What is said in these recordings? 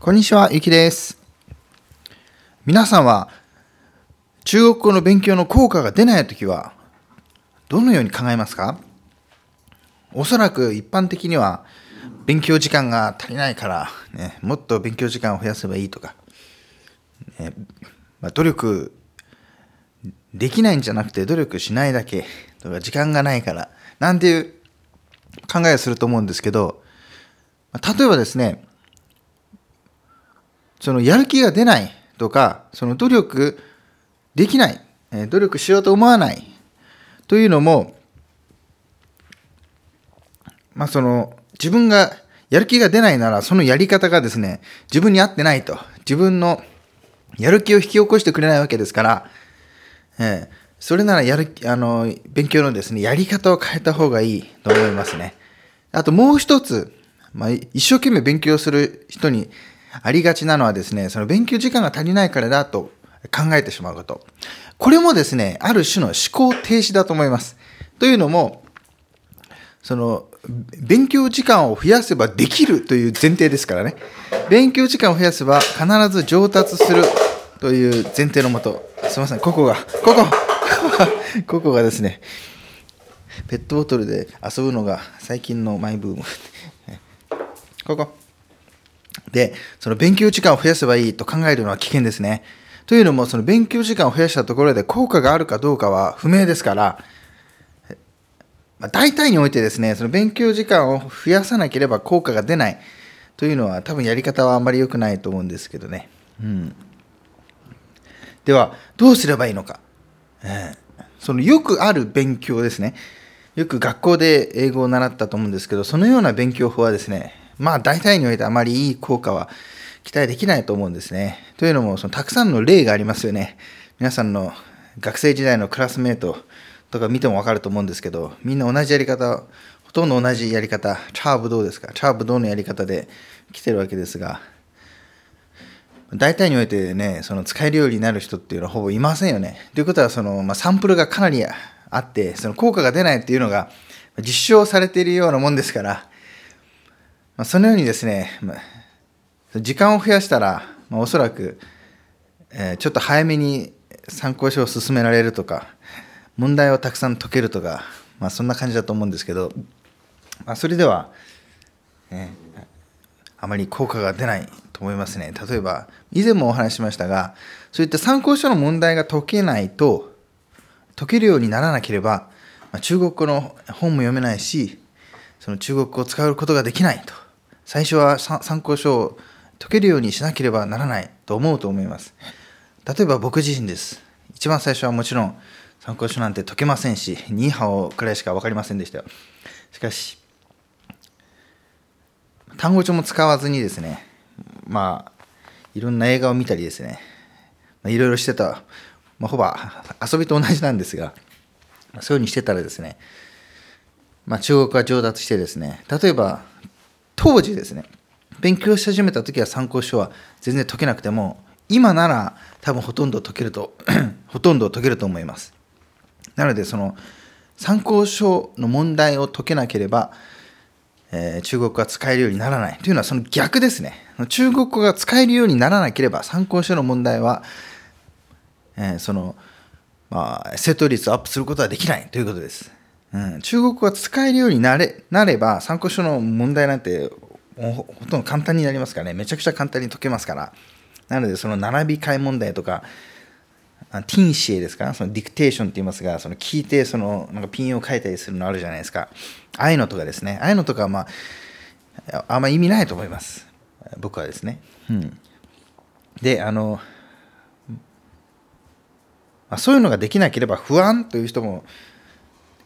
こんにちは、ゆきです。皆さんは中国語の勉強の効果が出ないときはどのように考えますか？おそらく一般的には勉強時間が足りないから、ね、もっと勉強時間を増やせばいいとか、ねまあ、努力できないんじゃなくて努力しないだけとか時間がないからなんていう考えをすると思うんですけど例えばですねそのやる気が出ないとかその努力できないえ努力しようと思わないというのもまあその自分がやる気が出ないならそのやり方がですね自分に合ってないと自分のやる気を引き起こしてくれないわけですから、えーそれならやるあの勉強のですねやり方を変えた方がいいと思いますね。あともう一つ、まあ、一生懸命勉強する人にありがちなのはですねその勉強時間が足りないからだと考えてしまうこと。これもですねある種の思考停止だと思います。というのもその勉強時間を増やせばできるという前提ですからね。勉強時間を増やせば必ず上達するという前提のもと。すいませんここがここここがですねペットボトルで遊ぶのが最近のマイブーム。ここ。でその勉強時間を増やせばいいと考えるのは危険ですねというのもその勉強時間を増やしたところで効果があるかどうかは不明ですからまあ、大体においてですね、その勉強時間を増やさなければ効果が出ないというのは多分やり方はあんまり良くないと思うんですけどね。うん。では、どうすればいいのか。えーそのよくある勉強ですね。よく学校で英語を習ったと思うんですけど、そのような勉強法はですね、まあ大体においてあまりいい効果は期待できないと思うんですね。というのも、そのたくさんの例がありますよね。皆さんの学生時代のクラスメートとか見てもわかると思うんですけど、みんな同じやり方、ほとんど同じやり方、チャーブどうですか？チャーブどうのやり方で来てるわけですが、大体においてね、その使えるようになる人っていうのはほぼいませんよね。ということは、その、まあ、サンプルがかなりあって、その効果が出ないっていうのが実証されているようなもんですから、まあ、そのようにですね、まあ、時間を増やしたら、まあ、おそらく、えーちょっと早めに参考書を進められるとか、問題をたくさん解けるとか、まあ、そんな感じだと思うんですけど、まあ、それでは、えーあまり効果が出ないと思いますね。例えば、以前もお話ししましたが、そういった参考書の問題が解けないと、解けるようにならなければ、まあ中国語の本も読めないし、その中国語を使うことができないと。最初は参考書を解けるようにしなければならないと思うと思います。例えば僕自身です。一番最初はもちろん参考書なんて解けませんし、ニーハオくらいしか分かりませんでしたよ。しかし、単語帳も使わずにですね、まあ、いろんな映画を見たりですね、まあ、いろいろしてた、まあ、ほぼ遊びと同じなんですが、そういうふうにしてたらですね、まあ、中国が上達してですね、例えば、当時ですね、勉強し始めた時は参考書は全然解けなくても、今なら多分ほとんど解けると、ほとんど解けると思います。なので、その参考書の問題を解けなければ、えー中国語が使えるようにならないというのはその逆ですね。中国語が使えるようにならなければ参考書の問題は、えーその、まあ、正答率をアップすることはできないということです。うん、中国語が使えるようになれなれば参考書の問題なんてほとんど簡単になりますからね。めちゃくちゃ簡単に解けますから。なのでその並び替え問題とか、あティンシエですか？そのディクテーションって言いますが、その聞いて、そのなんかピンを書いたりするのあるじゃないですか。ああいうのとかですね。ああいうのとかは、まあ、あんま意味ないと思います。僕はですね。うん。で、あの、ま、そういうのができなければ不安という人も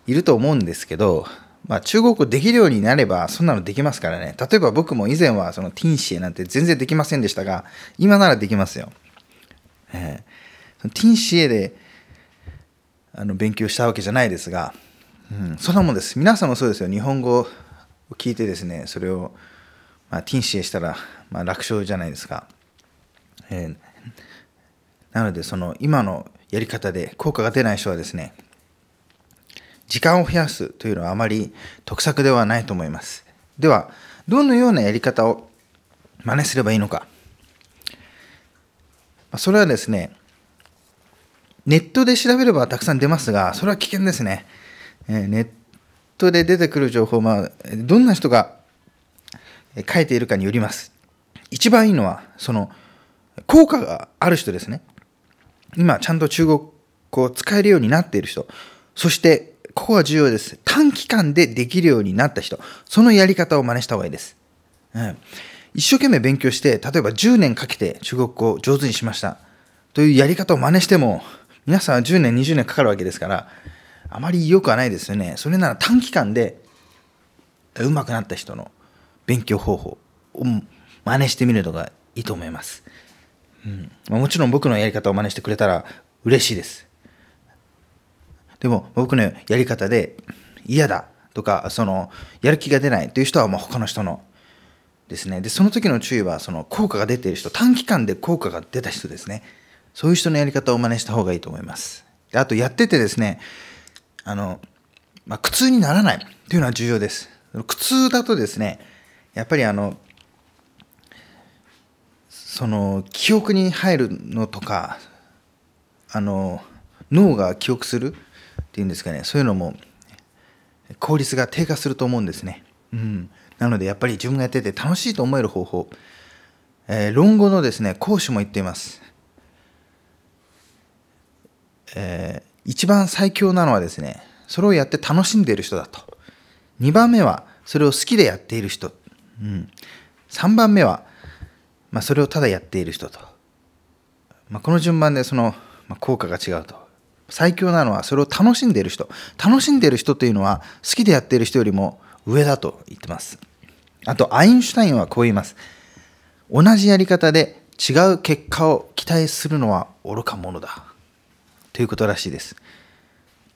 いると思うんですけど、まあ、中国語できるようになればそんなのできますからね。例えば僕も以前はそのティンシエなんて全然できませんでしたが、今ならできますよ。えーティンシエであの勉強したわけじゃないですが、うん、そんなもんです。皆さんもそうですよ。日本語を聞いてですね、それを、まあ、ティンシエしたら、まあ、楽勝じゃないですか。えーなので、その今のやり方で効果が出ない人はですね、時間を増やすというのはあまり得策ではないと思います。では、どのようなやり方を真似すればいいのか。それはですね、ネットで調べればたくさん出ますが、それは危険ですね。ネットで出てくる情報、まあ、どんな人が書いているかによります。一番いいのは、その、効果がある人ですね。今、ちゃんと中国語を使えるようになっている人。そして、ここが重要です。短期間でできるようになった人。そのやり方を真似した方がいいです。うん、一生懸命勉強して、例えば10年かけて中国語を上手にしました。というやり方を真似しても、皆さんは10年、20年かかるわけですから、あまり良くはないですよね。それなら短期間で上手くなった人の勉強方法を真似してみるのがいいと思います。うんもちろん僕のやり方を真似してくれたら嬉しいです。でも僕のやり方で嫌だとか、そのやる気が出ないという人はもう他の人のですね。で、その時の注意は、その効果が出ている人、短期間で効果が出た人ですね。そういう人のやり方を真似した方がいいと思います。であと、やっててですね、あの、まあ、苦痛にならないというのは重要です。苦痛だとですね、やっぱりあの、その記憶に入るのとかあの脳が記憶するていうんですかねそういうのも効率が低下すると思うんですね。うん、なのでやっぱり自分がやってて楽しいと思える方法、えー、論語のですね講師も言っています。えー、一番最強なのはですねそれをやって楽しんでいる人だと。2番目はそれを好きでやっている人。うん、3番目はまあ、それをただやっている人と、まあ、この順番でその、まあ、効果が違うと最強なのはそれを楽しんでいる人。楽しんでいる人というのは好きでやっている人よりも上だと言ってます。あとアインシュタインはこう言います。同じやり方で違う結果を期待するのは愚か者だ。ということらしいです、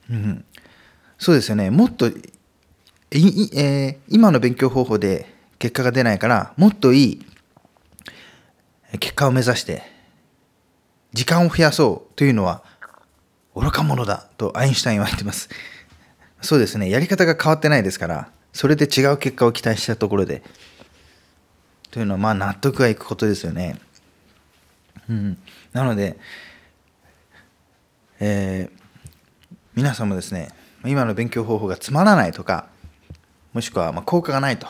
うん、そうですよね。もっとえー、今の勉強方法で結果が出ないからもっといい結果を目指して時間を増やそうというのは愚か者だとアインシュタインは言ってます。そうですね、やり方が変わってないですから、それで違う結果を期待したところで、というのはまあ納得がいくことですよね。うん、なので、えー、皆さんもですね、今の勉強方法がつまらないとか、もしくはま効果がないと、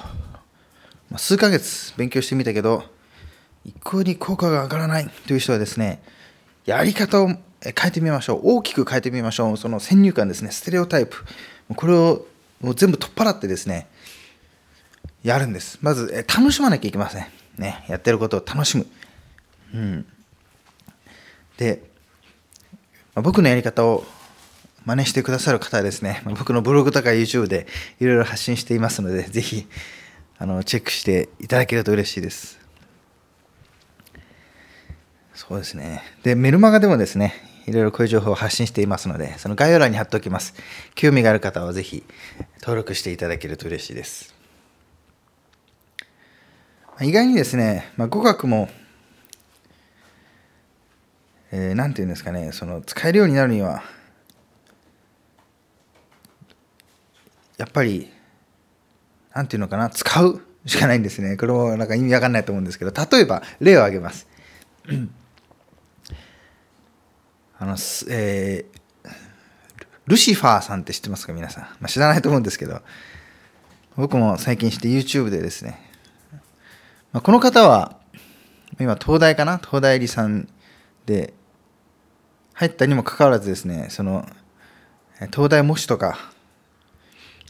まあ、数ヶ月勉強してみたけど、一向に効果が上がらないという人はですね、やり方を変えてみましょう。大きく変えてみましょう。その先入観ですね、ステレオタイプ。これをもう全部取っ払ってですね、やるんです。まず、楽しまなきゃいけません。ね、やってることを楽しむ。うん。で、まあ、僕のやり方を真似してくださる方はですね、まあ、僕のブログとか YouTube でいろいろ発信していますので、ぜひ、あの、チェックしていただけると嬉しいです。そうですね。で、メルマガでもですね、いろいろこういう情報を発信していますので、その概要欄に貼っておきます。興味がある方はぜひ登録していただけると嬉しいです。意外にですね、まあ、語学も、えー、て言うんですかね、その使えるようになるには、やっぱり、なんていうのかな、使うしかないんですね。これもなんか意味わかんないと思うんですけど、例えば、例を挙げます。あの、えー、ルシファーさんって知ってますか？皆さん。まあ、知らないと思うんですけど、僕も最近して YouTube でですね、まあ、この方は、今東大かな？東大理さんで入ったにもかかわらずですね、その、東大模試とか、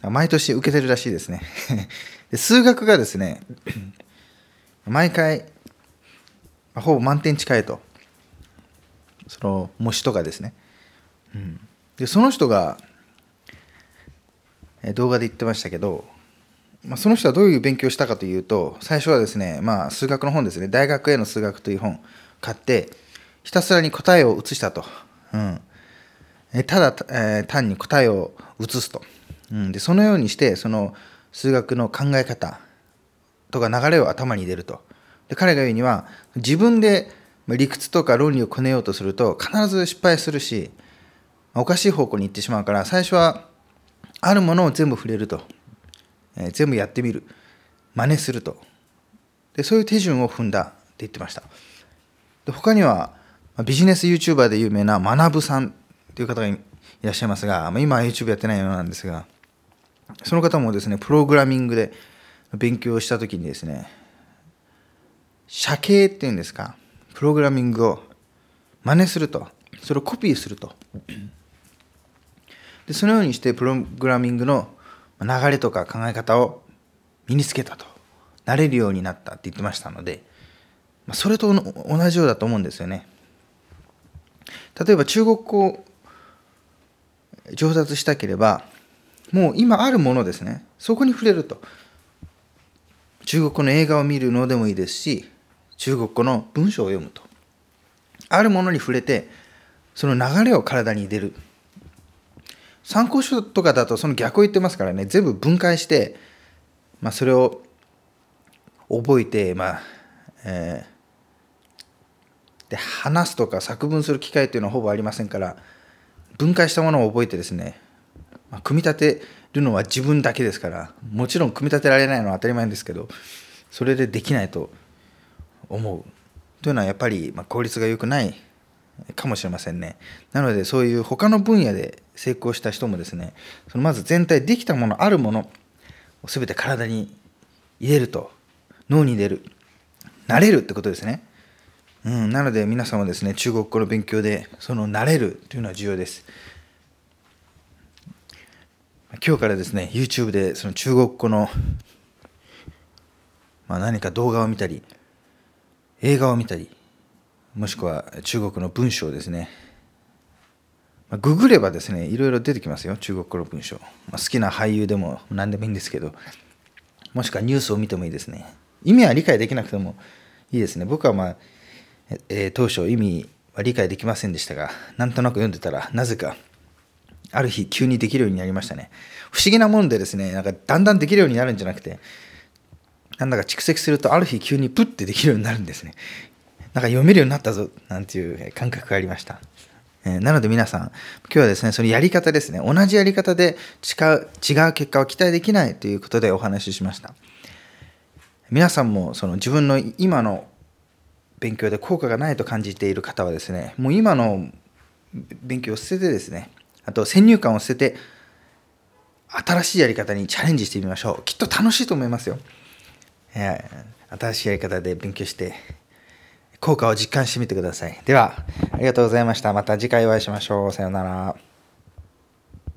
毎年受けてるらしいですね。で数学がですね、毎回、ほぼ満点近いと。その模試とかですね、うん、でその人が動画で言ってましたけど、まあ、その人はどういう勉強したかというと最初はですね、まあ、数学の本ですね。大学への数学という本買ってひたすらに答えを写したと、うん、えただ、えー、単に答えを写すと、うん、でそのようにしてその数学の考え方とか流れを頭に入れると。で彼が言うには自分で理屈とか論理をこねようとすると必ず失敗するしおかしい方向に行ってしまうから最初はあるものを全部触れると、えー、全部やってみる。真似すると。でそういう手順を踏んだ。って言ってました。で他にはビジネス YouTuber で有名な学さんという方がいらっしゃいますが、今は YouTube やってないようなんですが、その方もですね、プログラミングで勉強したときにですね、写形っていうんですか、プログラミングを真似すると、それをコピーすると。でそのようにしてプログラミングの流れとか考え方を身につけたと。なれるようになったって言ってましたので、それと同じようだと思うんですよね。例えば中国語上達したければ、もう今あるものですね。そこに触れると。中国語の映画を見るのでもいいですし、中国語の文章を読むと。あるものに触れて、その流れを体に入れる。参考書とかだとその逆を言ってますからね、全部分解して、まあ、それを覚えて、まあ、えー、で、話すとか作文する機会っていうのはほぼありませんから、分解したものを覚えてですね、まあ、組み立てるのは自分だけですからもちろん組み立てられないのは当たり前ですけどそれでできないと思う。というのはやっぱり、ま効率が良くないかもしれませんね。なのでそういう他の分野で成功した人もですねそのまず全体できたものあるものを全て体に入れると脳に入れる慣れるってことですね。うん、なので皆さんはですね中国語の勉強でその慣れるというのは重要です。今日からですね YouTube でその中国語の、まあ、何か動画を見たり映画を見たりもしくは中国の文章ですね、ま、ググればですねいろいろ出てきますよ中国語の文章、まあ、好きな俳優でも何でもいいんですけどもしくはニュースを見てもいいですね。意味は理解できなくてもいいですね。僕はまあえー、当初意味は理解できませんでしたが、なんとなく読んでたら、なぜか、ある日急にできるようになりましたね。不思議なもんでですね、なんかだんだんできるようになるんじゃなくて、なんだか蓄積するとある日急にプッてできるようになるんですね。なんか読めるようになったぞ、なんていう感覚がありました。えー、なので皆さん、今日はですね、そのやり方ですね、同じやり方で違う違う結果を期待できないということでお話ししました。皆さんもその自分の今の勉強で効果がないと感じている方はですね、もう今の勉強を捨ててですね、あと先入観を捨てて、新しいやり方にチャレンジしてみましょう。きっと楽しいと思いますよ。新しいやり方で勉強して、効果を実感してみてください。では、ありがとうございました。また次回お会いしましょう。さようなら。